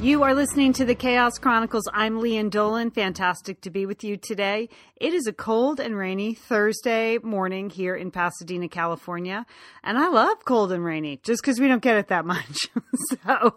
You are listening to the Chaos Chronicles. I'm Lian Dolan. Fantastic to be with you today. It is a cold and rainy Thursday morning here in Pasadena, California. And I love cold and rainy just because we don't get it that much. so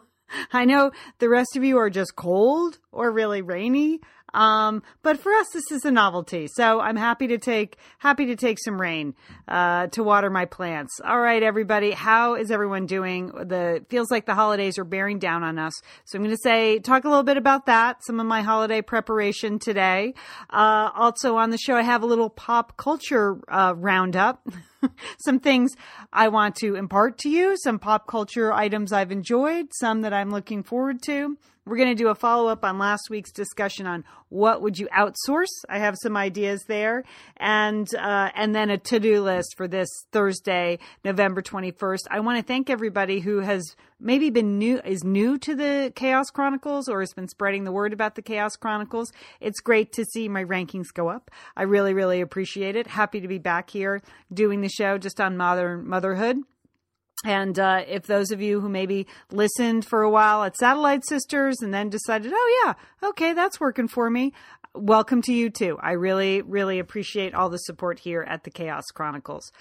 I know the rest of you are just cold or really rainy. Um, but for us, this is a novelty. So I'm happy to take, happy to take some rain, uh, to water my plants. All right, everybody. How is everyone doing? The, feels like the holidays are bearing down on us. So I'm going to say, talk a little bit about that, some of my holiday preparation today. Uh, also on the show, I have a little pop culture, uh, roundup. some things I want to impart to you, some pop culture items I've enjoyed, some that I'm looking forward to. We're going to do a follow up on last week's discussion on what would you outsource. I have some ideas there, and uh, and then a to do list for this Thursday, November twenty first. I want to thank everybody who has maybe been new is new to the Chaos Chronicles or has been spreading the word about the Chaos Chronicles. It's great to see my rankings go up. I really really appreciate it. Happy to be back here doing the show just on modern motherhood. And uh, if those of you who maybe listened for a while at Satellite Sisters and then decided, oh, yeah, okay, that's working for me, welcome to you too. I really, really appreciate all the support here at the Chaos Chronicles.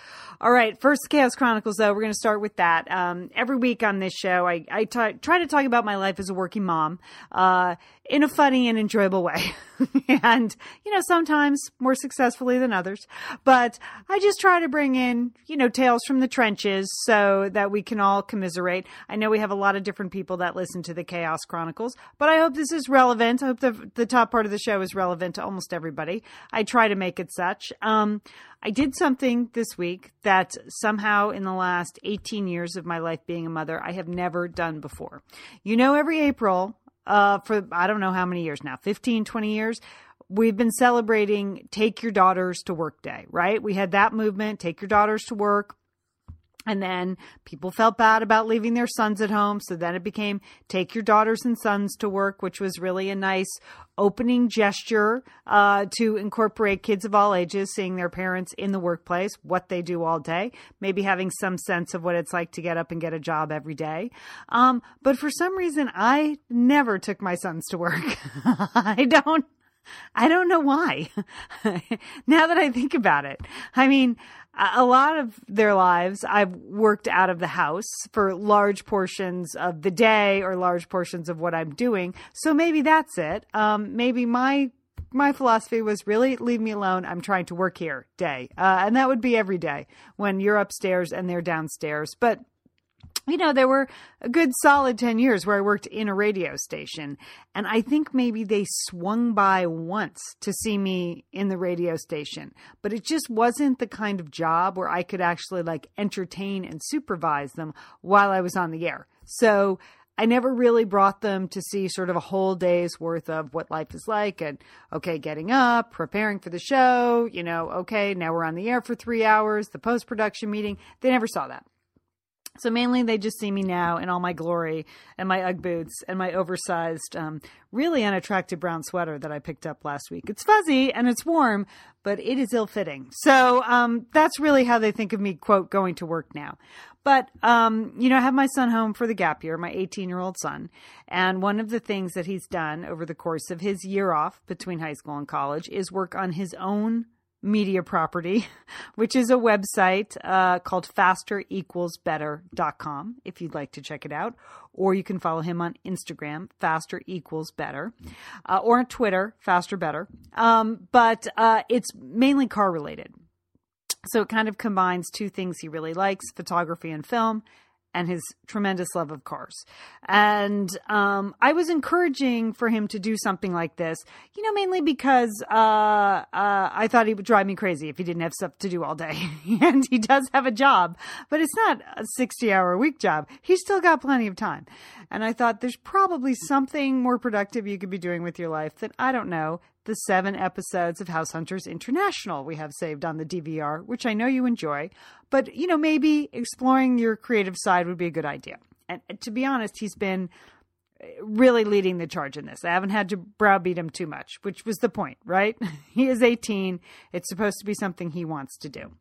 All right, first Chaos Chronicles, though, we're going to start with that. Um, every week on this show, I, I t- try to talk about my life as a working mom uh, in a funny and enjoyable way. and, you know, sometimes more successfully than others. But I just try to bring in, you know, tales from the trenches so that we can all commiserate. I know we have a lot of different people that listen to the Chaos Chronicles, but I hope this is relevant. I hope the, the top part of the show is relevant to almost everybody. I try to make it such. Um, I did something this week that somehow in the last 18 years of my life being a mother, I have never done before. You know, every April, uh, for I don't know how many years now 15, 20 years. We've been celebrating Take Your Daughters to Work Day, right? We had that movement, Take Your Daughters to Work. And then people felt bad about leaving their sons at home. So then it became take your daughters and sons to work, which was really a nice opening gesture uh, to incorporate kids of all ages seeing their parents in the workplace, what they do all day, maybe having some sense of what it's like to get up and get a job every day. Um, but for some reason, I never took my sons to work. I don't. I don't know why. now that I think about it, I mean, a lot of their lives I've worked out of the house for large portions of the day or large portions of what I'm doing. So maybe that's it. Um, maybe my my philosophy was really leave me alone. I'm trying to work here day. Uh, and that would be every day when you're upstairs and they're downstairs. But you know, there were a good solid 10 years where I worked in a radio station. And I think maybe they swung by once to see me in the radio station. But it just wasn't the kind of job where I could actually like entertain and supervise them while I was on the air. So I never really brought them to see sort of a whole day's worth of what life is like and, okay, getting up, preparing for the show, you know, okay, now we're on the air for three hours, the post production meeting. They never saw that. So mainly they just see me now in all my glory and my Ugg boots and my oversized, um, really unattractive brown sweater that I picked up last week. It's fuzzy and it's warm, but it is ill fitting. So, um, that's really how they think of me, quote, going to work now. But, um, you know, I have my son home for the gap year, my 18 year old son. And one of the things that he's done over the course of his year off between high school and college is work on his own media property, which is a website uh, called fasterequalsbetter.com if you'd like to check it out. Or you can follow him on Instagram, faster equals better, uh, or on Twitter, faster better. Um, but uh, it's mainly car related. So it kind of combines two things he really likes photography and film and his tremendous love of cars. And um, I was encouraging for him to do something like this, you know, mainly because uh, uh, I thought he would drive me crazy if he didn't have stuff to do all day. and he does have a job, but it's not a 60 hour a week job. He's still got plenty of time. And I thought there's probably something more productive you could be doing with your life that I don't know the seven episodes of House Hunters International we have saved on the DVR, which I know you enjoy. But, you know, maybe exploring your creative side would be a good idea. And to be honest, he's been eh, really leading the charge in this. I haven't had to browbeat him too much, which was the point, right? he is 18. It's supposed to be something he wants to do.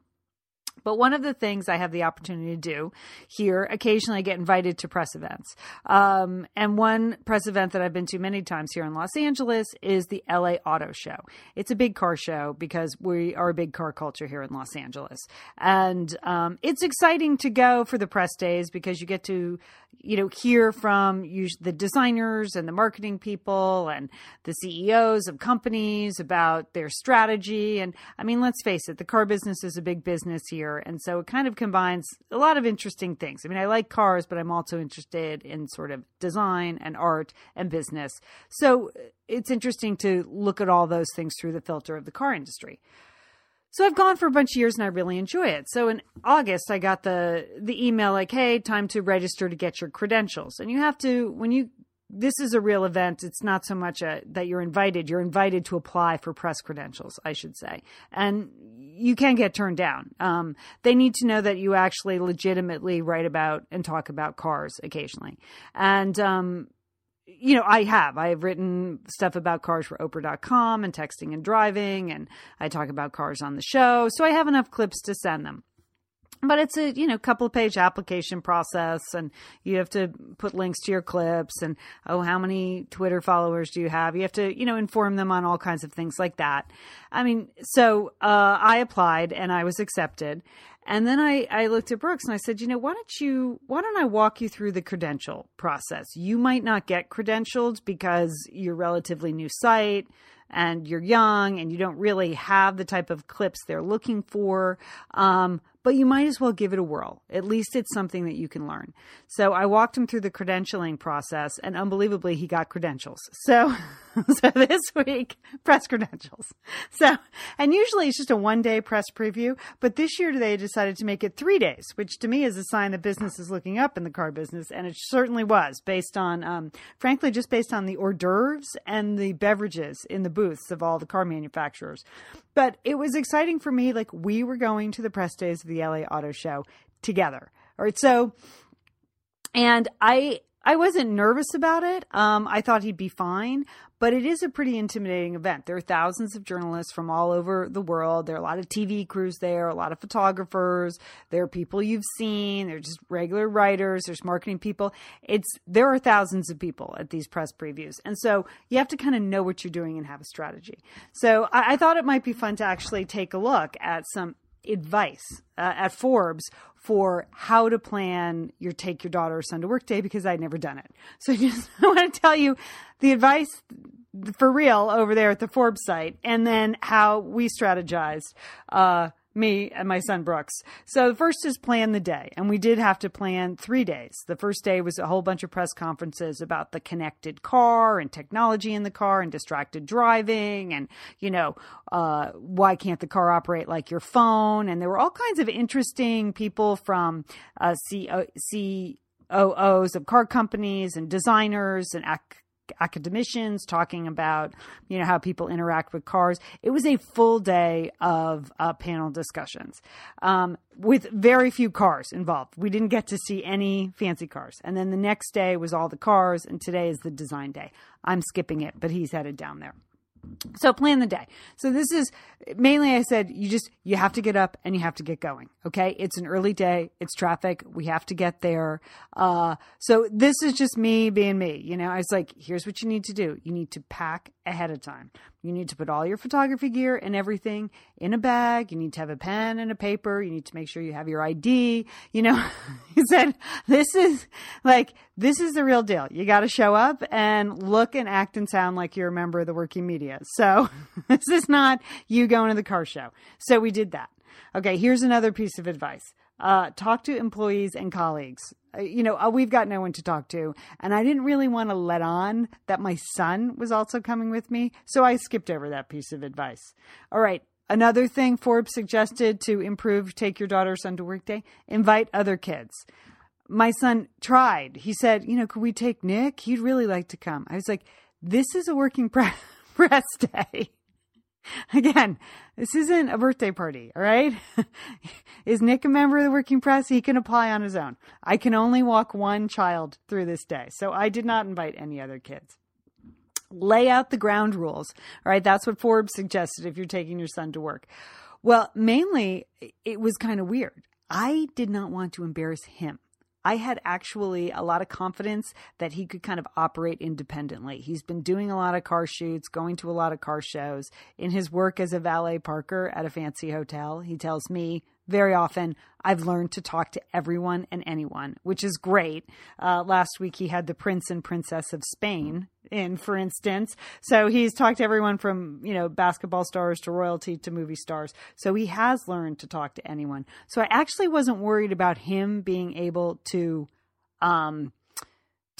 But one of the things I have the opportunity to do here, occasionally I get invited to press events. Um, and one press event that I've been to many times here in Los Angeles is the LA Auto Show. It's a big car show because we are a big car culture here in Los Angeles. And um, it's exciting to go for the press days because you get to you know, hear from the designers and the marketing people and the CEOs of companies about their strategy. And I mean, let's face it, the car business is a big business here. And so it kind of combines a lot of interesting things. I mean, I like cars, but I'm also interested in sort of design and art and business. So it's interesting to look at all those things through the filter of the car industry. So I've gone for a bunch of years and I really enjoy it. So in August, I got the the email like, "Hey, time to register to get your credentials." And you have to when you this is a real event. It's not so much a, that you're invited. You're invited to apply for press credentials, I should say, and you can get turned down. Um, they need to know that you actually legitimately write about and talk about cars occasionally, and um, you know, I have. I have written stuff about cars for Oprah.com and texting and driving, and I talk about cars on the show. So I have enough clips to send them. But it's a, you know, couple of page application process and you have to put links to your clips and, oh, how many Twitter followers do you have? You have to, you know, inform them on all kinds of things like that. I mean, so, uh, I applied and I was accepted. And then I, I looked at Brooks and I said, you know, why don't you, why don't I walk you through the credential process? You might not get credentialed because you're relatively new site and you're young and you don't really have the type of clips they're looking for. Um, but you might as well give it a whirl. At least it's something that you can learn. So I walked him through the credentialing process and unbelievably he got credentials. So, so this week, press credentials. So, and usually it's just a one day press preview, but this year they decided to make it three days, which to me is a sign that business is looking up in the car business. And it certainly was based on, um, frankly, just based on the hors d'oeuvres and the beverages in the booths of all the car manufacturers. But it was exciting for me. Like we were going to the press days the LA Auto Show together. All right. So, and I, I wasn't nervous about it. Um, I thought he'd be fine, but it is a pretty intimidating event. There are thousands of journalists from all over the world. There are a lot of TV crews there, a lot of photographers. There are people you've seen. There's just regular writers. There's marketing people. It's there are thousands of people at these press previews, and so you have to kind of know what you're doing and have a strategy. So I, I thought it might be fun to actually take a look at some advice uh, at Forbes for how to plan your take your daughter or son to work day because I'd never done it. So I just want to tell you the advice for real over there at the Forbes site and then how we strategized uh, me and my son Brooks. So the first is plan the day. And we did have to plan three days. The first day was a whole bunch of press conferences about the connected car and technology in the car and distracted driving and, you know, uh, why can't the car operate like your phone? And there were all kinds of interesting people from uh, COOs of car companies and designers and ac- academicians talking about you know how people interact with cars. It was a full day of uh, panel discussions um, with very few cars involved. We didn't get to see any fancy cars. And then the next day was all the cars and today is the design day. I'm skipping it but he's headed down there so plan the day. So this is mainly I said you just you have to get up and you have to get going. Okay? It's an early day, it's traffic, we have to get there. Uh so this is just me being me. You know, I was like, here's what you need to do. You need to pack ahead of time. You need to put all your photography gear and everything in a bag. You need to have a pen and a paper. You need to make sure you have your ID. You know, he said, this is like, this is the real deal. You got to show up and look and act and sound like you're a member of the working media. So this is not you going to the car show. So we did that. Okay. Here's another piece of advice. Uh, talk to employees and colleagues. Uh, you know, uh, we've got no one to talk to. And I didn't really want to let on that my son was also coming with me. So I skipped over that piece of advice. All right. Another thing Forbes suggested to improve take your daughter or son to work day invite other kids. My son tried. He said, you know, could we take Nick? He'd really like to come. I was like, this is a working press day. Again, this isn't a birthday party, all right? Is Nick a member of the working press? He can apply on his own. I can only walk one child through this day. So I did not invite any other kids. Lay out the ground rules. All right. That's what Forbes suggested if you're taking your son to work. Well, mainly it was kind of weird. I did not want to embarrass him. I had actually a lot of confidence that he could kind of operate independently. He's been doing a lot of car shoots, going to a lot of car shows. In his work as a valet parker at a fancy hotel, he tells me very often I've learned to talk to everyone and anyone, which is great. Uh, last week he had the prince and princess of Spain in, for instance. So he's talked to everyone from, you know, basketball stars to royalty to movie stars. So he has learned to talk to anyone. So I actually wasn't worried about him being able to, um,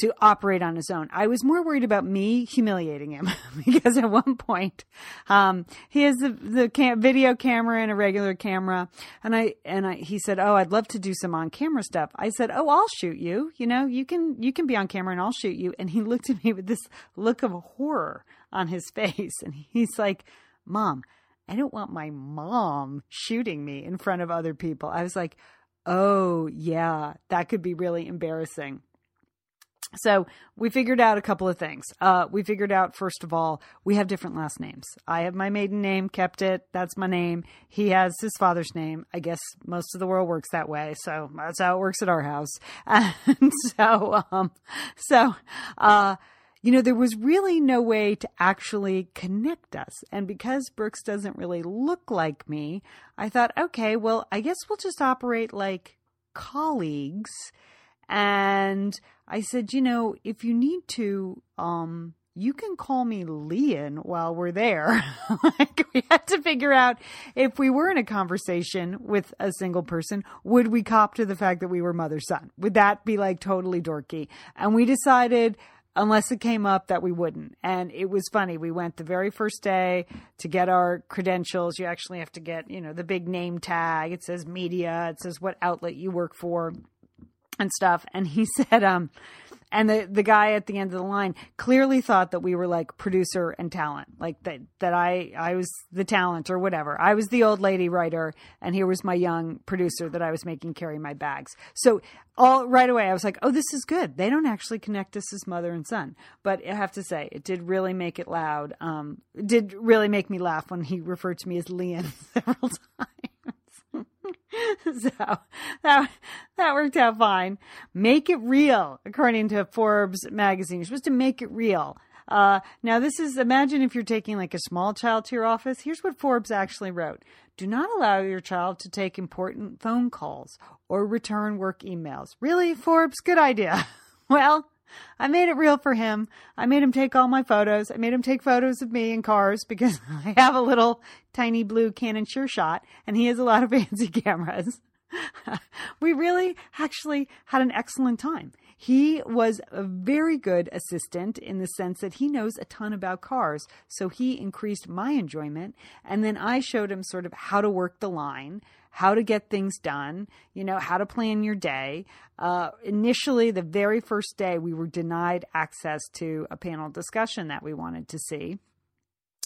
to operate on his own. I was more worried about me humiliating him because at one point, um, he has the, the cam- video camera and a regular camera. And I, and I, he said, Oh, I'd love to do some on camera stuff. I said, Oh, I'll shoot you. You know, you can, you can be on camera and I'll shoot you. And he looked at me with this look of horror on his face. And he's like, Mom, I don't want my mom shooting me in front of other people. I was like, Oh, yeah, that could be really embarrassing. So we figured out a couple of things. Uh, we figured out, first of all, we have different last names. I have my maiden name, kept it. That's my name. He has his father's name. I guess most of the world works that way. So that's how it works at our house. And so, um, so, uh, you know, there was really no way to actually connect us. And because Brooks doesn't really look like me, I thought, okay, well, I guess we'll just operate like colleagues and I said, you know, if you need to, um, you can call me Lian while we're there. like we had to figure out if we were in a conversation with a single person, would we cop to the fact that we were mother son? Would that be like totally dorky? And we decided unless it came up that we wouldn't. And it was funny. We went the very first day to get our credentials. You actually have to get, you know, the big name tag. It says media. It says what outlet you work for and stuff. And he said, um, and the the guy at the end of the line clearly thought that we were like producer and talent, like that that I I was the talent or whatever. I was the old lady writer, and here was my young producer that I was making carry my bags. So all right away, I was like, oh, this is good. They don't actually connect us as mother and son, but I have to say, it did really make it loud. Um, did really make me laugh when he referred to me as Lian several times. so that that worked out fine. Make it real, according to Forbes magazine. You're supposed to make it real. Uh, now, this is imagine if you're taking like a small child to your office. Here's what Forbes actually wrote Do not allow your child to take important phone calls or return work emails. Really, Forbes? Good idea. well, I made it real for him. I made him take all my photos. I made him take photos of me in cars because I have a little tiny blue Canon Sure Shot and he has a lot of fancy cameras. we really actually had an excellent time. He was a very good assistant in the sense that he knows a ton about cars. So he increased my enjoyment. And then I showed him sort of how to work the line, how to get things done, you know, how to plan your day. Uh, initially, the very first day, we were denied access to a panel discussion that we wanted to see.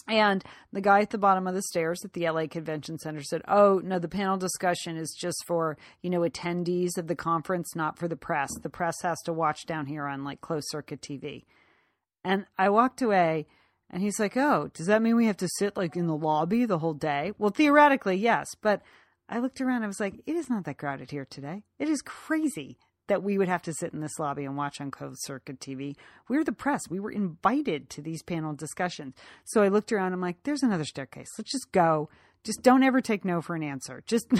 And the guy at the bottom of the stairs at the LA Convention Center said, "Oh, no, the panel discussion is just for, you know, attendees of the conference, not for the press. The press has to watch down here on like closed circuit TV." And I walked away and he's like, "Oh, does that mean we have to sit like in the lobby the whole day?" Well, theoretically, yes, but I looked around. I was like, "It is not that crowded here today. It is crazy that we would have to sit in this lobby and watch on closed circuit TV. We're the press. We were invited to these panel discussions. So I looked around. I'm like, there's another staircase. Let's just go. Just don't ever take no for an answer. Just.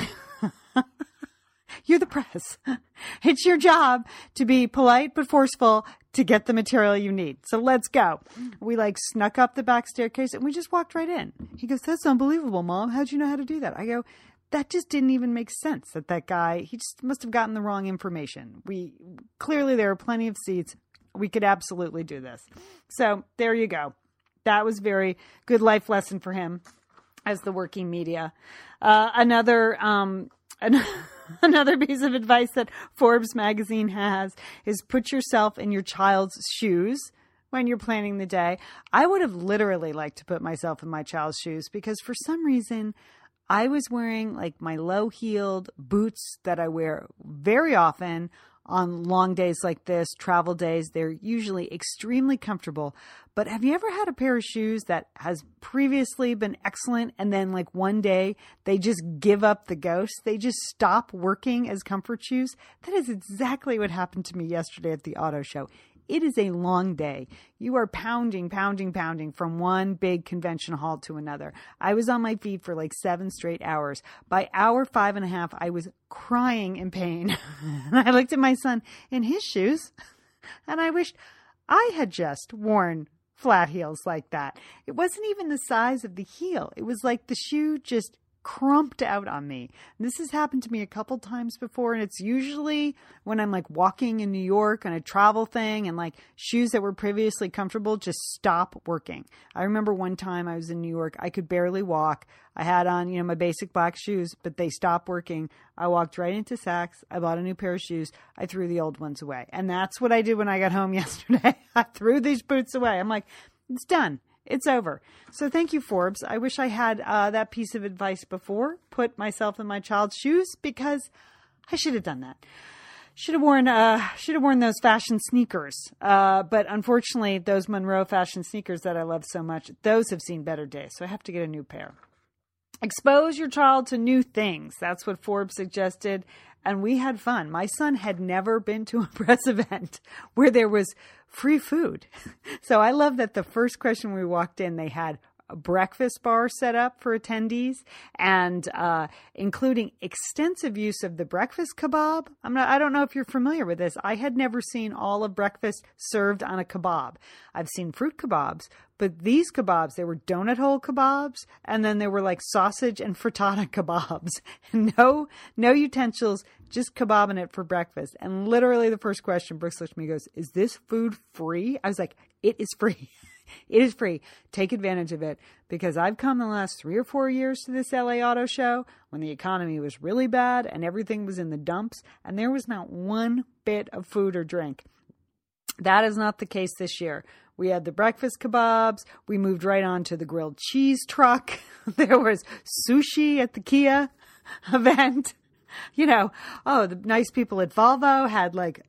You're the press. It's your job to be polite but forceful to get the material you need. So let's go. We like snuck up the back staircase and we just walked right in. He goes, That's unbelievable, mom. How'd you know how to do that? I go, that just didn't even make sense that that guy he just must have gotten the wrong information. We clearly there are plenty of seats. We could absolutely do this. So there you go. That was very good life lesson for him as the working media. Uh, another um, another piece of advice that forbes magazine has is put yourself in your child's shoes when you're planning the day. I would have literally liked to put myself in my child's shoes because for some reason I was wearing like my low heeled boots that I wear very often on long days like this, travel days. They're usually extremely comfortable. But have you ever had a pair of shoes that has previously been excellent and then like one day they just give up the ghost? They just stop working as comfort shoes? That is exactly what happened to me yesterday at the auto show. It is a long day. You are pounding, pounding, pounding from one big convention hall to another. I was on my feet for like seven straight hours. By hour five and a half, I was crying in pain. I looked at my son in his shoes and I wished I had just worn flat heels like that. It wasn't even the size of the heel. It was like the shoe just crumped out on me. And this has happened to me a couple times before, and it's usually when I'm like walking in New York on a travel thing and like shoes that were previously comfortable just stop working. I remember one time I was in New York, I could barely walk. I had on, you know, my basic black shoes, but they stopped working. I walked right into Saks. I bought a new pair of shoes. I threw the old ones away. And that's what I did when I got home yesterday. I threw these boots away. I'm like, it's done. It's over. So thank you, Forbes. I wish I had uh, that piece of advice before. Put myself in my child's shoes because I should have done that. Should have worn uh, should have worn those fashion sneakers. Uh, but unfortunately, those Monroe fashion sneakers that I love so much, those have seen better days. So I have to get a new pair. Expose your child to new things. That's what Forbes suggested. And we had fun. My son had never been to a press event where there was free food. So I love that the first question we walked in, they had breakfast bar set up for attendees and uh, including extensive use of the breakfast kebab. I'm not, I don't know if you're familiar with this. I had never seen all of breakfast served on a kebab. I've seen fruit kebabs, but these kebabs, they were donut hole kebabs, and then there were like sausage and frittata kebabs. no, no utensils, just kebabbing it for breakfast. And literally the first question Brooks looked at me goes, Is this food free? I was like, It is free. it is free. Take advantage of it because I've come the last three or four years to this LA Auto Show when the economy was really bad and everything was in the dumps, and there was not one bit of food or drink. That is not the case this year. We had the breakfast kebabs. We moved right on to the grilled cheese truck. there was sushi at the Kia event. You know, oh, the nice people at Volvo had like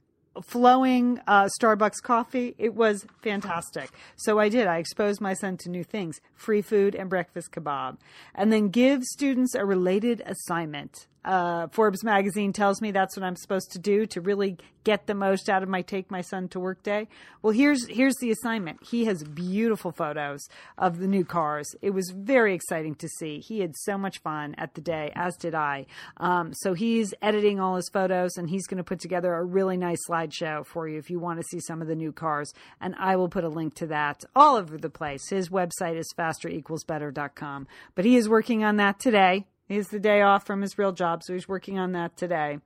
flowing uh, Starbucks coffee. It was fantastic. So I did. I exposed my son to new things free food and breakfast kebab. And then give students a related assignment uh, Forbes magazine tells me that's what I'm supposed to do to really get the most out of my take my son to work day. Well, here's here's the assignment. He has beautiful photos of the new cars. It was very exciting to see. He had so much fun at the day, as did I. Um, so he's editing all his photos, and he's going to put together a really nice slideshow for you if you want to see some of the new cars. And I will put a link to that all over the place. His website is fasterequalsbetter.com. But he is working on that today He's the day off from his real job, so he's working on that today.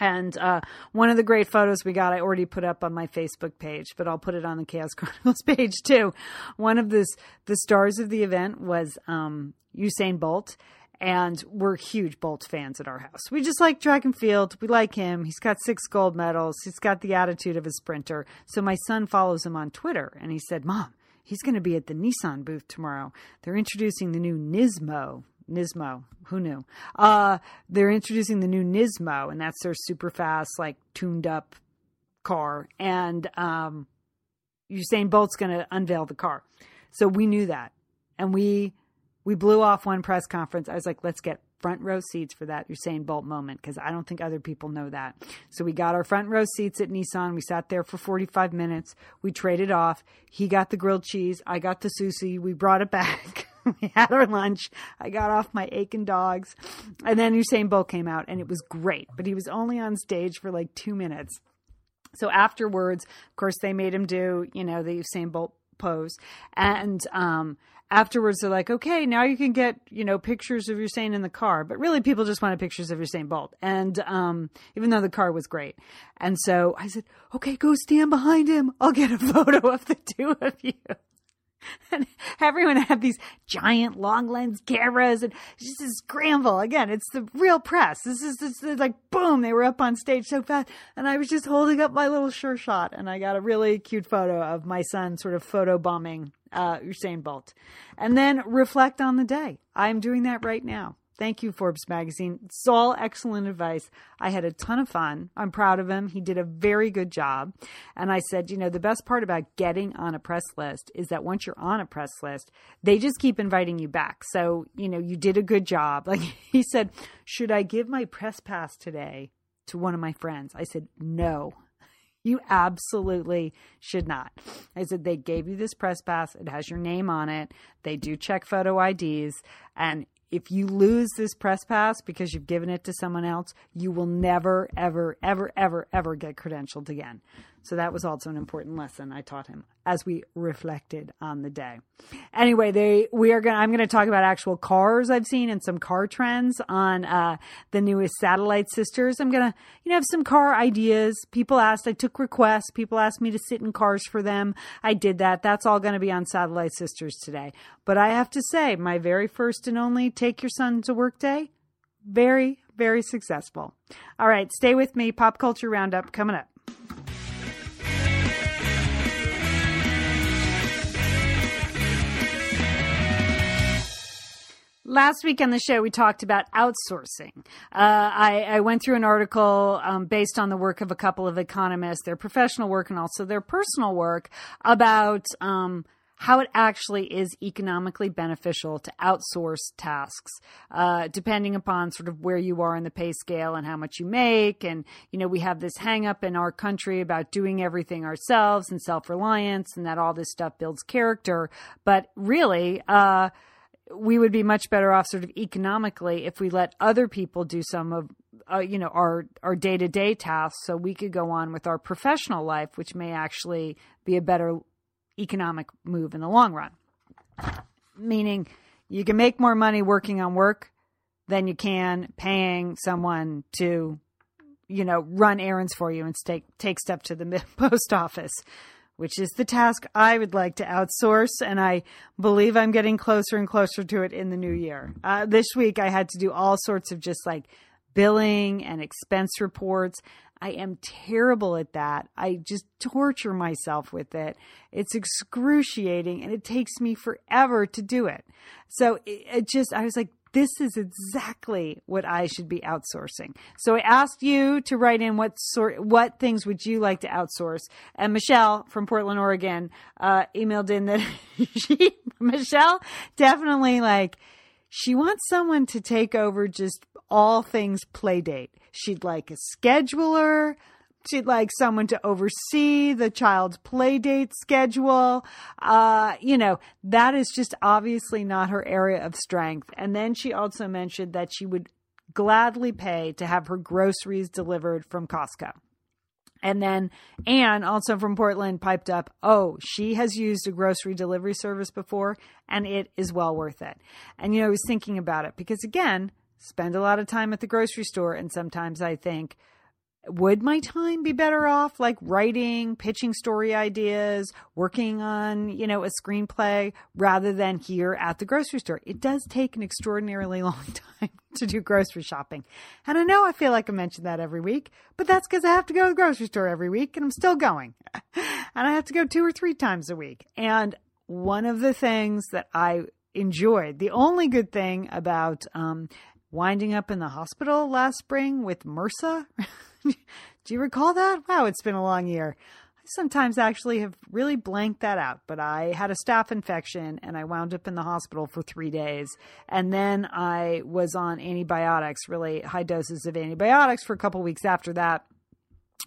And uh, one of the great photos we got, I already put up on my Facebook page, but I'll put it on the Chaos Chronicles page too. One of the stars of the event was um, Usain Bolt, and we're huge Bolt fans at our house. We just like track and field. We like him. He's got six gold medals. He's got the attitude of a sprinter. So my son follows him on Twitter, and he said, "Mom, he's going to be at the Nissan booth tomorrow. They're introducing the new Nismo." Nismo. Who knew? Uh, they're introducing the new Nismo, and that's their super fast, like tuned up car. And um, Usain Bolt's going to unveil the car. So we knew that, and we we blew off one press conference. I was like, let's get front row seats for that Usain Bolt moment because I don't think other people know that. So we got our front row seats at Nissan. We sat there for 45 minutes. We traded off. He got the grilled cheese. I got the sushi. We brought it back. we had our lunch. I got off my aching dogs. And then Usain Bolt came out and it was great, but he was only on stage for like two minutes. So afterwards, of course, they made him do, you know, the Usain Bolt pose. And um, afterwards they're like, okay, now you can get, you know, pictures of Usain in the car. But really people just wanted pictures of Usain Bolt. And um, even though the car was great. And so I said, okay, go stand behind him. I'll get a photo of the two of you. And everyone had these giant long lens cameras and just a scramble. Again, it's the real press. This is this is like boom, they were up on stage so fast, and I was just holding up my little sure shot, and I got a really cute photo of my son sort of photo bombing uh, Usain Bolt, and then reflect on the day. I'm doing that right now. Thank you, Forbes Magazine. It's all excellent advice. I had a ton of fun. I'm proud of him. He did a very good job. And I said, you know, the best part about getting on a press list is that once you're on a press list, they just keep inviting you back. So, you know, you did a good job. Like he said, should I give my press pass today to one of my friends? I said, no. You absolutely should not. I said, they gave you this press pass. It has your name on it. They do check photo IDs. And if you lose this press pass because you've given it to someone else, you will never, ever, ever, ever, ever get credentialed again. So that was also an important lesson I taught him as we reflected on the day. Anyway, they we are going I'm going to talk about actual cars I've seen and some car trends on uh, the newest satellite sisters. I'm going to you know have some car ideas. People asked, I took requests. People asked me to sit in cars for them. I did that. That's all going to be on Satellite Sisters today. But I have to say, my very first and only take your son to work day, very very successful. All right, stay with me. Pop culture roundup coming up. Last week on the show, we talked about outsourcing. Uh, I, I, went through an article um, based on the work of a couple of economists, their professional work and also their personal work, about um, how it actually is economically beneficial to outsource tasks, uh, depending upon sort of where you are in the pay scale and how much you make. And, you know, we have this hang up in our country about doing everything ourselves and self reliance and that all this stuff builds character. But really, uh, we would be much better off sort of economically if we let other people do some of uh, you know our our day-to-day tasks so we could go on with our professional life which may actually be a better economic move in the long run. Meaning you can make more money working on work than you can paying someone to you know run errands for you and take take stuff to the post office which is the task I would like to outsource. And I believe I'm getting closer and closer to it in the new year. Uh, this week, I had to do all sorts of just like billing and expense reports. I am terrible at that. I just torture myself with it. It's excruciating and it takes me forever to do it. So it, it just, I was like, this is exactly what I should be outsourcing. So I asked you to write in what sort, what things would you like to outsource? And Michelle from Portland, Oregon, uh, emailed in that she, Michelle, definitely like, she wants someone to take over just all things playdate. She'd like a scheduler, she'd like someone to oversee the child's play date schedule. Uh, you know, that is just obviously not her area of strength. And then she also mentioned that she would gladly pay to have her groceries delivered from Costco. And then Anne, also from Portland, piped up, Oh, she has used a grocery delivery service before and it is well worth it. And, you know, I was thinking about it because, again, spend a lot of time at the grocery store. And sometimes I think, would my time be better off like writing, pitching story ideas, working on, you know, a screenplay rather than here at the grocery store? It does take an extraordinarily long time to do grocery shopping. And I know I feel like I mention that every week, but that's because I have to go to the grocery store every week and I'm still going. and I have to go two or three times a week. And one of the things that I enjoyed, the only good thing about um, winding up in the hospital last spring with MRSA. Do you recall that? Wow, it's been a long year. I sometimes actually have really blanked that out, but I had a staph infection and I wound up in the hospital for three days. And then I was on antibiotics, really high doses of antibiotics for a couple weeks after that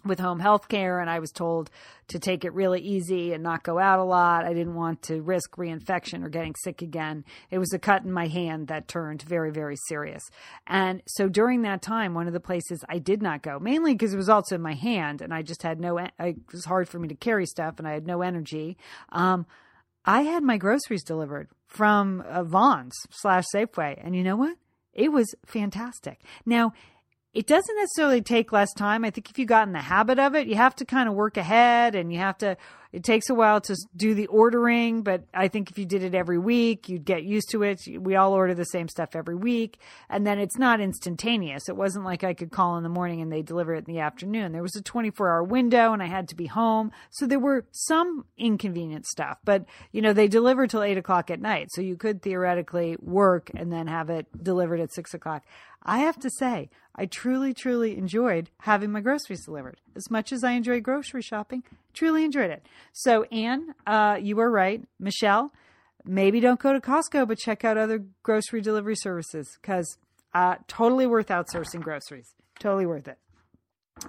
with home health care and I was told to take it really easy and not go out a lot. I didn't want to risk reinfection or getting sick again. It was a cut in my hand that turned very, very serious. And so during that time, one of the places I did not go, mainly because it was also in my hand and I just had no, it was hard for me to carry stuff and I had no energy. Um, I had my groceries delivered from uh, Vons slash Safeway. And you know what? It was fantastic. Now, it doesn't necessarily take less time. I think if you got in the habit of it, you have to kind of work ahead and you have to, it takes a while to do the ordering. But I think if you did it every week, you'd get used to it. We all order the same stuff every week. And then it's not instantaneous. It wasn't like I could call in the morning and they deliver it in the afternoon. There was a 24 hour window and I had to be home. So there were some inconvenient stuff, but you know, they deliver till eight o'clock at night. So you could theoretically work and then have it delivered at six o'clock. I have to say, I truly, truly enjoyed having my groceries delivered. As much as I enjoy grocery shopping, truly enjoyed it. So, Anne, uh, you were right. Michelle, maybe don't go to Costco, but check out other grocery delivery services because uh, totally worth outsourcing groceries. Totally worth it.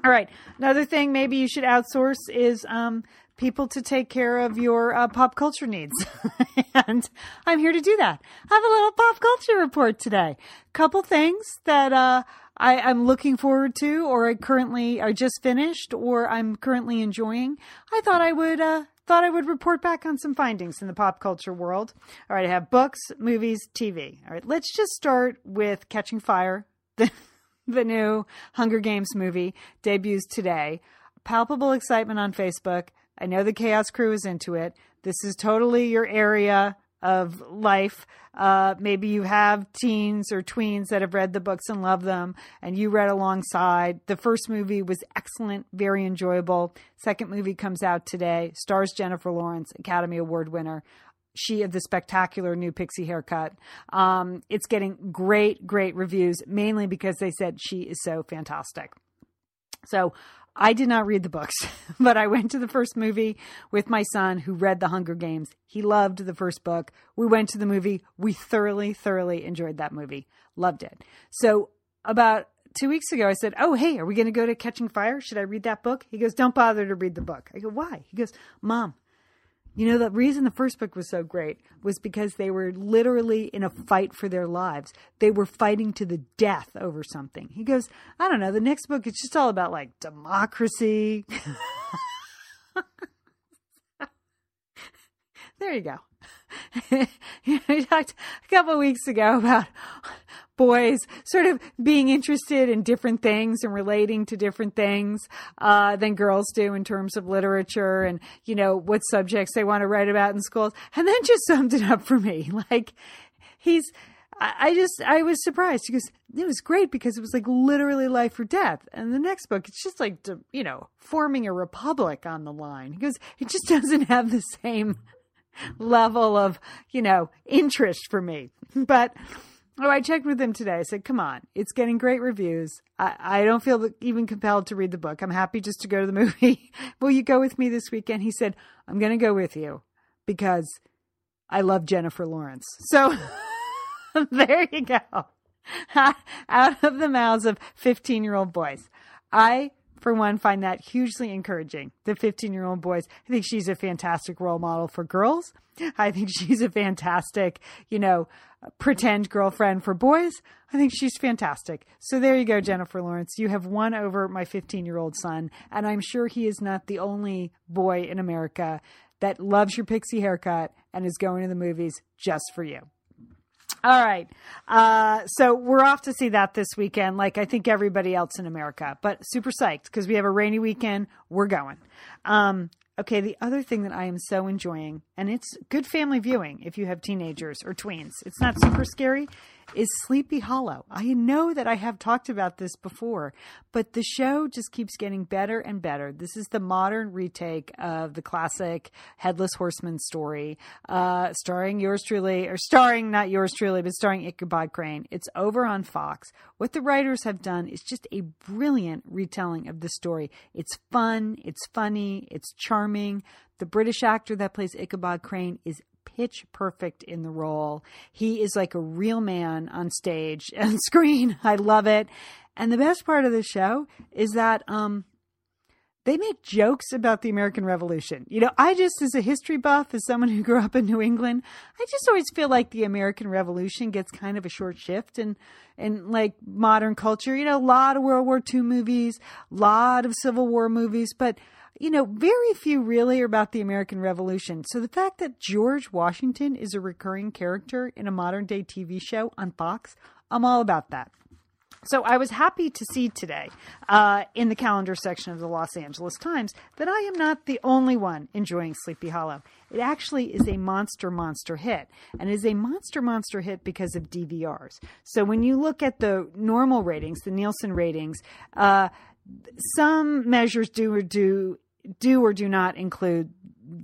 All right. Another thing maybe you should outsource is um, people to take care of your uh, pop culture needs. and I'm here to do that. I have a little pop culture report today. Couple things that uh, I, am looking forward to, or I currently are just finished, or I'm currently enjoying. I thought I would. Uh, thought I would report back on some findings in the pop culture world. All right, I have books, movies, TV. All right, let's just start with Catching Fire, the, the new Hunger Games movie debuts today. Palpable excitement on Facebook. I know the Chaos Crew is into it. This is totally your area of life. Uh, maybe you have teens or tweens that have read the books and love them, and you read alongside. The first movie was excellent, very enjoyable. Second movie comes out today, stars Jennifer Lawrence, Academy Award winner. She of the spectacular new pixie haircut. Um, it's getting great, great reviews, mainly because they said she is so fantastic. So I did not read the books, but I went to the first movie with my son who read The Hunger Games. He loved the first book. We went to the movie. We thoroughly, thoroughly enjoyed that movie. Loved it. So, about two weeks ago, I said, Oh, hey, are we going to go to Catching Fire? Should I read that book? He goes, Don't bother to read the book. I go, Why? He goes, Mom, you know, the reason the first book was so great was because they were literally in a fight for their lives. They were fighting to the death over something. He goes, I don't know, the next book, it's just all about like democracy. there you go. we talked a couple of weeks ago about boys sort of being interested in different things and relating to different things uh, than girls do in terms of literature and you know what subjects they want to write about in schools and then just summed it up for me like he's I just I was surprised because it was great because it was like literally life or death. And the next book, it's just like you know forming a republic on the line because it just doesn't have the same level of you know interest for me. But Oh, I checked with him today. I said, come on, it's getting great reviews. I, I don't feel even compelled to read the book. I'm happy just to go to the movie. Will you go with me this weekend? He said, I'm going to go with you because I love Jennifer Lawrence. So there you go. Out of the mouths of 15 year old boys. I for one, find that hugely encouraging. The 15 year old boys, I think she's a fantastic role model for girls. I think she's a fantastic, you know, pretend girlfriend for boys. I think she's fantastic. So there you go, Jennifer Lawrence. You have won over my 15 year old son. And I'm sure he is not the only boy in America that loves your pixie haircut and is going to the movies just for you. All right. Uh, so we're off to see that this weekend, like I think everybody else in America, but super psyched because we have a rainy weekend. We're going. Um, okay. The other thing that I am so enjoying, and it's good family viewing if you have teenagers or tweens, it's not super scary is Sleepy Hollow. I know that I have talked about this before, but the show just keeps getting better and better. This is the modern retake of the classic Headless Horseman story, uh, starring yours truly, or starring not yours truly, but starring Ichabod Crane. It's over on Fox. What the writers have done is just a brilliant retelling of the story. It's fun, it's funny, it's charming. The British actor that plays Ichabod Crane is pitch perfect in the role. He is like a real man on stage and screen. I love it. And the best part of the show is that um they make jokes about the American Revolution. You know, I just, as a history buff, as someone who grew up in New England, I just always feel like the American Revolution gets kind of a short shift in, in like modern culture. You know, a lot of World War II movies, a lot of Civil War movies, but you know, very few really are about the American Revolution. So the fact that George Washington is a recurring character in a modern day TV show on Fox, I'm all about that. So I was happy to see today uh, in the calendar section of the Los Angeles Times that I am not the only one enjoying Sleepy Hollow. It actually is a monster, monster hit, and is a monster, monster hit because of DVRs. So when you look at the normal ratings, the Nielsen ratings, uh, some measures do or do do or do not include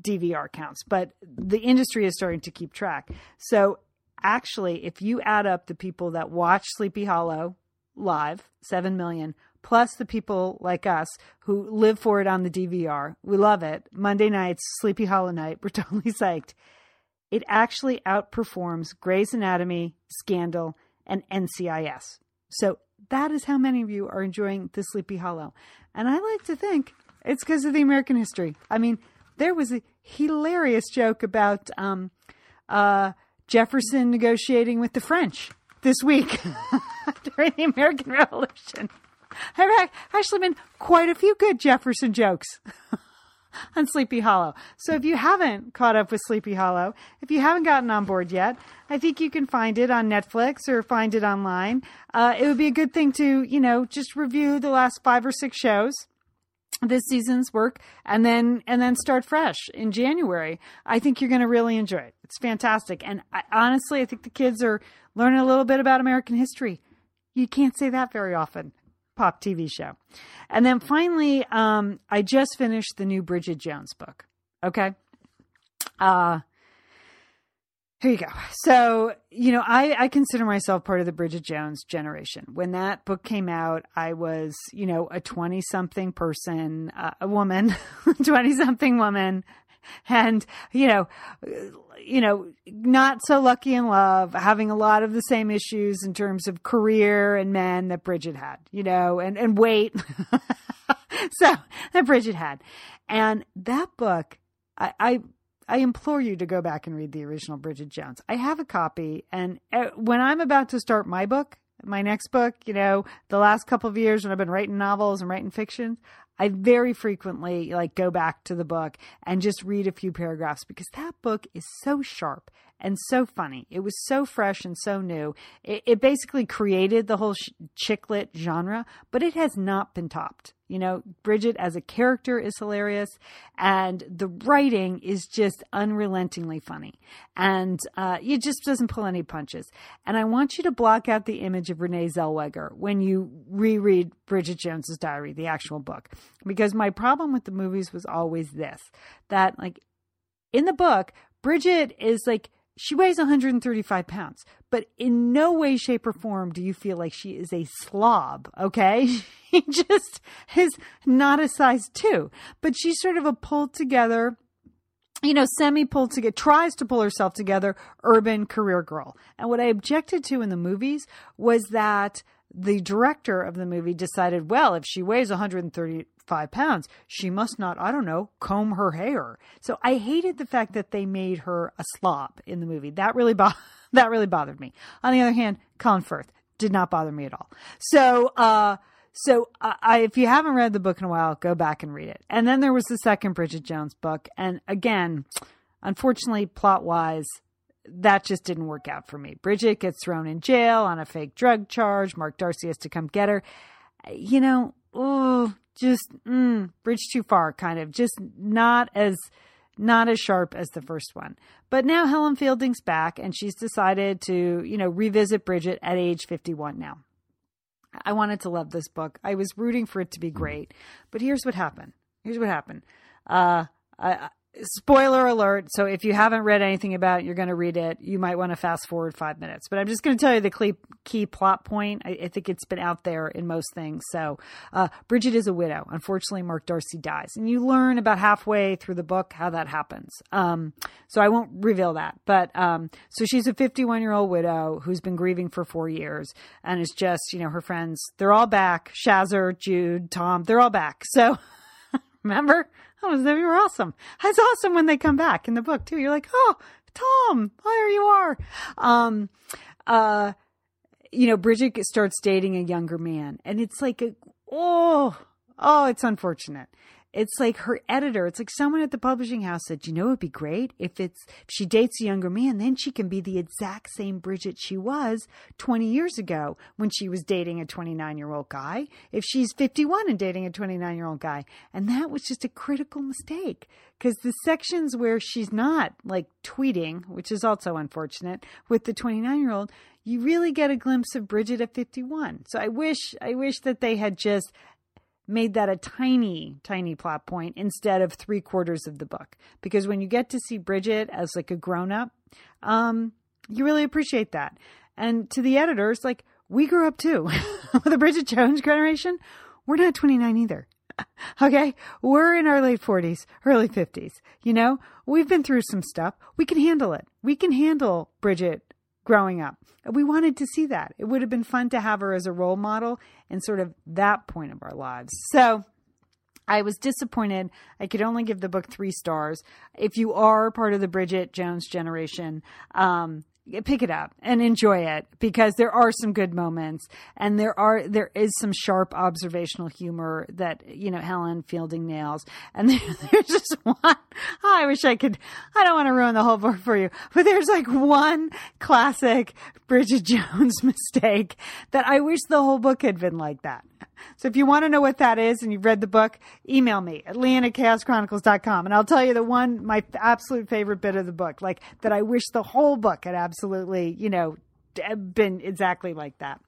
DVR counts, but the industry is starting to keep track. So actually, if you add up the people that watch Sleepy Hollow live, 7 million, plus the people like us who live for it on the DVR, we love it. Monday nights, Sleepy Hollow night, we're totally psyched. It actually outperforms Grey's Anatomy, Scandal, and NCIS. So that is how many of you are enjoying the Sleepy Hollow. And I like to think it's because of the American history. I mean, there was a hilarious joke about um, uh, Jefferson negotiating with the French this week during the American Revolution. There have actually been quite a few good Jefferson jokes on Sleepy Hollow. So if you haven't caught up with Sleepy Hollow, if you haven't gotten on board yet, I think you can find it on Netflix or find it online. Uh, it would be a good thing to, you know, just review the last five or six shows this season's work and then and then start fresh in January. I think you're going to really enjoy it. It's fantastic. And I, honestly, I think the kids are learning a little bit about American history. You can't say that very often. Pop TV show. And then finally, um, I just finished the new Bridget Jones book. Okay. Uh, here you go. So, you know, I, I consider myself part of the Bridget Jones generation. When that book came out, I was, you know, a 20 something person, uh, a woman, 20 something woman, and, you know, you know, not so lucky in love, having a lot of the same issues in terms of career and men that Bridget had, you know, and, and weight. so that Bridget had. And that book, I, I I implore you to go back and read the original Bridget Jones. I have a copy, and uh, when I'm about to start my book, my next book, you know, the last couple of years when I've been writing novels and writing fiction, I very frequently like go back to the book and just read a few paragraphs because that book is so sharp and so funny. It was so fresh and so new. It, it basically created the whole sh- genre, but it has not been topped. You know, Bridget as a character is hilarious, and the writing is just unrelentingly funny. And uh, it just doesn't pull any punches. And I want you to block out the image of Renee Zellweger when you reread Bridget Jones's Diary, the actual book, because my problem with the movies was always this that, like, in the book, Bridget is like she weighs 135 pounds, but in no way, shape, or form do you feel like she is a slob, okay? She just is not a size two, but she's sort of a pulled together, you know, semi pulled together, tries to pull herself together, urban career girl. And what I objected to in the movies was that the director of the movie decided, well, if she weighs 130, five pounds. She must not, I don't know, comb her hair. So I hated the fact that they made her a slop in the movie. That really bo- that really bothered me. On the other hand, Colin Firth did not bother me at all. So, uh, so I, if you haven't read the book in a while, go back and read it. And then there was the second Bridget Jones book, and again, unfortunately, plot wise, that just didn't work out for me. Bridget gets thrown in jail on a fake drug charge. Mark Darcy has to come get her. You know, oh, just mm, bridge too far, kind of, just not as not as sharp as the first one. But now Helen Fielding's back, and she's decided to, you know, revisit Bridget at age 51 now. I wanted to love this book. I was rooting for it to be great, but here's what happened. Here's what happened. Uh, I, spoiler alert. So if you haven't read anything about it, you're going to read it. You might want to fast forward five minutes, but I'm just going to tell you the key, plot point. I, I, think it's been out there in most things. So, uh, Bridget is a widow. Unfortunately, Mark Darcy dies and you learn about halfway through the book how that happens. Um, so I won't reveal that, but, um, so she's a 51 year old widow who's been grieving for four years and is just, you know, her friends, they're all back. Shazzer, Jude, Tom, they're all back. So remember? Oh, they were awesome. It's awesome when they come back in the book too. You're like, oh, Tom, there you are. Um, uh, you know, Bridget starts dating a younger man, and it's like, a, oh, oh, it's unfortunate. It's like her editor, it's like someone at the publishing house said, you know, it'd be great if it's, if she dates a younger man, then she can be the exact same Bridget she was 20 years ago when she was dating a 29 year old guy. If she's 51 and dating a 29 year old guy. And that was just a critical mistake because the sections where she's not like tweeting, which is also unfortunate with the 29 year old, you really get a glimpse of Bridget at 51. So I wish, I wish that they had just made that a tiny, tiny plot point instead of three quarters of the book. Because when you get to see Bridget as like a grown up, um, you really appreciate that. And to the editors, like, we grew up too. With the Bridget Jones generation, we're not 29 either. okay? We're in our late 40s, early 50s. You know, we've been through some stuff. We can handle it. We can handle Bridget growing up. We wanted to see that. It would have been fun to have her as a role model in sort of that point of our lives. So I was disappointed. I could only give the book three stars. If you are part of the Bridget Jones generation, um, pick it up and enjoy it because there are some good moments and there are there is some sharp observational humor that you know Helen Fielding nails. And there, there's just one oh, I wish I could I don't want to ruin the whole book for you but there's like one classic Bridget Jones mistake that I wish the whole book had been like that so if you want to know what that is and you've read the book, email me at lian at chaoschronicles.com and I'll tell you the one, my absolute favorite bit of the book, like that I wish the whole book had absolutely, you know, been exactly like that.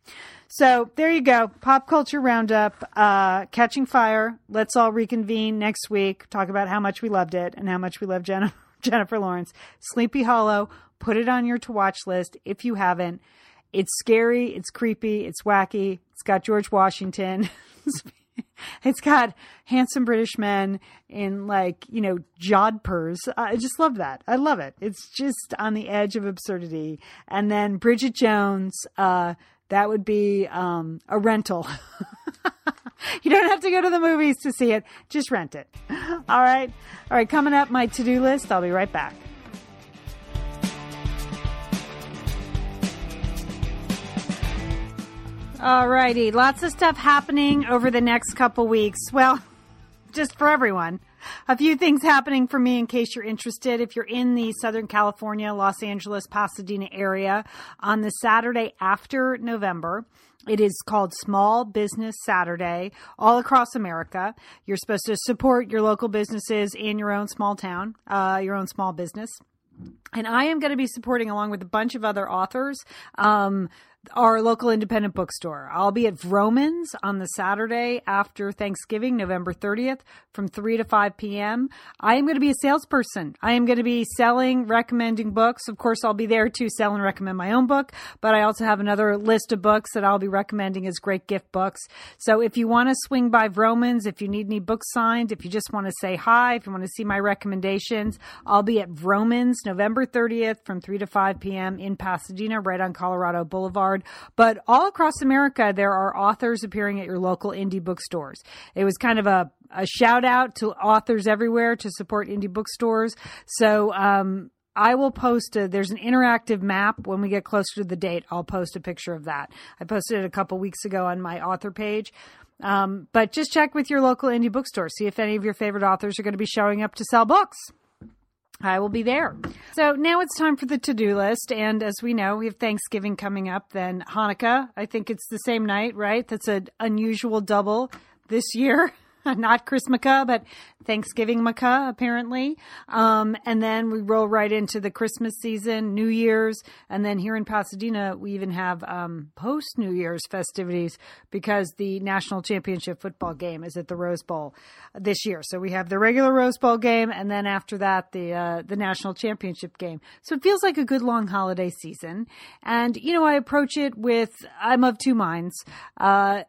So there you go. Pop culture roundup, uh, catching fire. Let's all reconvene next week. Talk about how much we loved it and how much we love Jennifer, Jennifer Lawrence. Sleepy Hollow. Put it on your to watch list if you haven't. It's scary. It's creepy. It's wacky. It's got George Washington. it's got handsome British men in like, you know, jodhpurs. I just love that. I love it. It's just on the edge of absurdity. And then Bridget Jones, uh, that would be um, a rental. you don't have to go to the movies to see it. Just rent it. All right. All right. Coming up, my to do list. I'll be right back. All righty. Lots of stuff happening over the next couple weeks. Well, just for everyone. A few things happening for me in case you're interested. If you're in the Southern California, Los Angeles, Pasadena area on the Saturday after November, it is called Small Business Saturday all across America. You're supposed to support your local businesses in your own small town, uh, your own small business. And I am going to be supporting, along with a bunch of other authors, um, our local independent bookstore. I'll be at Vroman's on the Saturday after Thanksgiving, November 30th, from 3 to 5 p.m. I am going to be a salesperson. I am going to be selling, recommending books. Of course, I'll be there to sell and recommend my own book, but I also have another list of books that I'll be recommending as great gift books. So if you want to swing by Vroman's, if you need any books signed, if you just want to say hi, if you want to see my recommendations, I'll be at Vroman's November 30th from 3 to 5 p.m. in Pasadena, right on Colorado Boulevard. But all across America, there are authors appearing at your local indie bookstores. It was kind of a, a shout out to authors everywhere to support indie bookstores. So, um, I will post a, there's an interactive map when we get closer to the date. I'll post a picture of that. I posted it a couple weeks ago on my author page. Um, but just check with your local indie bookstore. See if any of your favorite authors are going to be showing up to sell books. I will be there. So now it's time for the to do list. And as we know, we have Thanksgiving coming up, then Hanukkah. I think it's the same night, right? That's an unusual double this year. Not Christmas, but Thanksgivukkah, apparently. Um, and then we roll right into the Christmas season, New Year's. And then here in Pasadena, we even have um, post New Year's festivities because the national championship football game is at the Rose Bowl this year. So we have the regular Rose Bowl game, and then after that, the uh, the national championship game. So it feels like a good long holiday season. And you know, I approach it with I'm of two minds. Uh,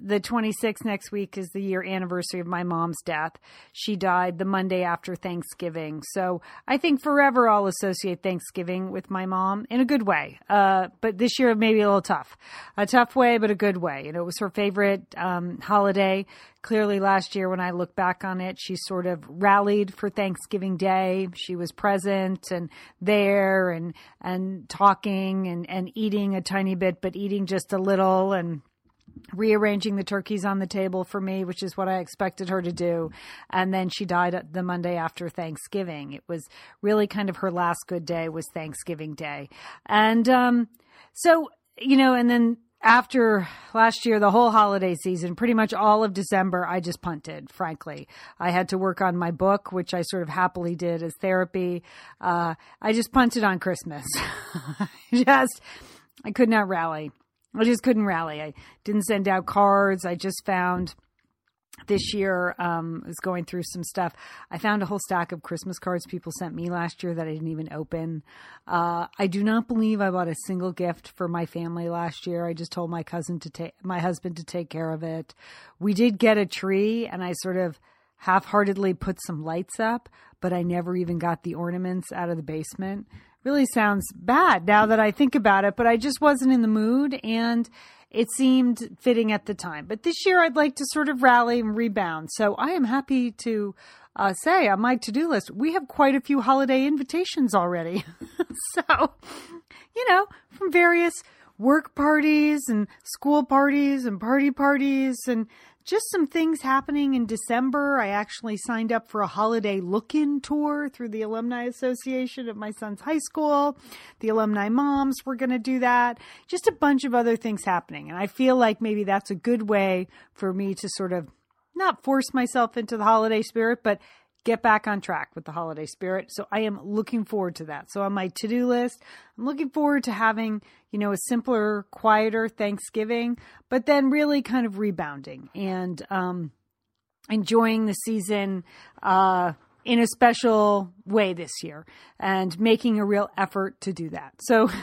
the 26th next week is the year anniversary of my mom's death. She died the Monday after Thanksgiving. So I think forever I'll associate Thanksgiving with my mom in a good way. Uh, but this year maybe a little tough. A tough way, but a good way. You know, it was her favorite um, holiday. Clearly, last year when I look back on it, she sort of rallied for Thanksgiving Day. She was present and there and and talking and, and eating a tiny bit, but eating just a little and rearranging the turkeys on the table for me, which is what I expected her to do. And then she died the Monday after Thanksgiving. It was really kind of her last good day was Thanksgiving Day. And um, so, you know, and then after last year, the whole holiday season, pretty much all of December, I just punted, frankly. I had to work on my book, which I sort of happily did as therapy. Uh, I just punted on Christmas. just, I could not rally. I just couldn't rally. I didn't send out cards. I just found this year um, was going through some stuff. I found a whole stack of Christmas cards people sent me last year that I didn't even open. Uh, I do not believe I bought a single gift for my family last year. I just told my cousin to take my husband to take care of it. We did get a tree, and I sort of half-heartedly put some lights up, but I never even got the ornaments out of the basement really sounds bad now that I think about it, but I just wasn't in the mood and it seemed fitting at the time. But this year I'd like to sort of rally and rebound. So I am happy to uh, say on my to do list, we have quite a few holiday invitations already. so, you know, from various work parties and school parties and party parties and just some things happening in December. I actually signed up for a holiday look in tour through the Alumni Association of my son's high school. The alumni moms were going to do that. Just a bunch of other things happening. And I feel like maybe that's a good way for me to sort of not force myself into the holiday spirit, but get back on track with the holiday spirit. So I am looking forward to that. So on my to do list, I'm looking forward to having, you know, a simpler, quieter Thanksgiving, but then really kind of rebounding and um, enjoying the season uh, in a special way this year and making a real effort to do that. So.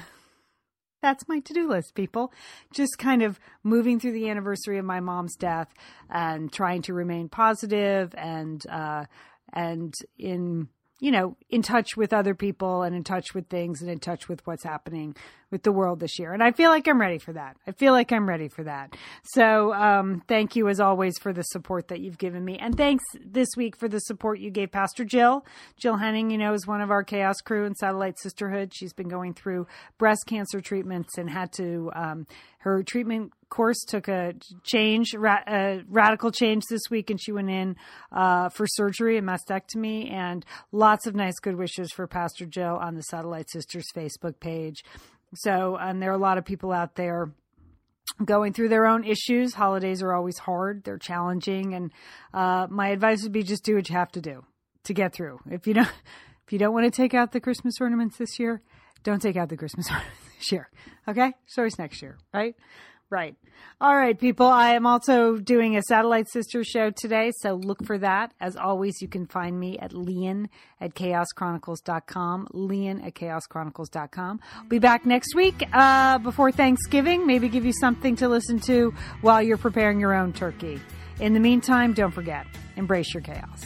that's my to-do list people just kind of moving through the anniversary of my mom's death and trying to remain positive and uh, and in you know, in touch with other people and in touch with things and in touch with what's happening with the world this year. And I feel like I'm ready for that. I feel like I'm ready for that. So, um, thank you as always for the support that you've given me. And thanks this week for the support you gave Pastor Jill. Jill Henning, you know, is one of our chaos crew and Satellite Sisterhood. She's been going through breast cancer treatments and had to, um, her treatment course took a change, ra- a radical change this week, and she went in uh, for surgery, a mastectomy, and lots of nice good wishes for Pastor Jill on the Satellite Sisters Facebook page. So, and there are a lot of people out there going through their own issues. Holidays are always hard, they're challenging, and uh, my advice would be just do what you have to do to get through. If you don't, if you don't want to take out the Christmas ornaments this year, don't take out the Christmas ornaments this year. Okay, stories next year, right? Right. All right, people. I am also doing a Satellite Sister show today, so look for that. As always, you can find me at Lian at chaoschronicles.com. Lian at chaoschronicles.com. Be back next week uh, before Thanksgiving. Maybe give you something to listen to while you're preparing your own turkey. In the meantime, don't forget, embrace your chaos.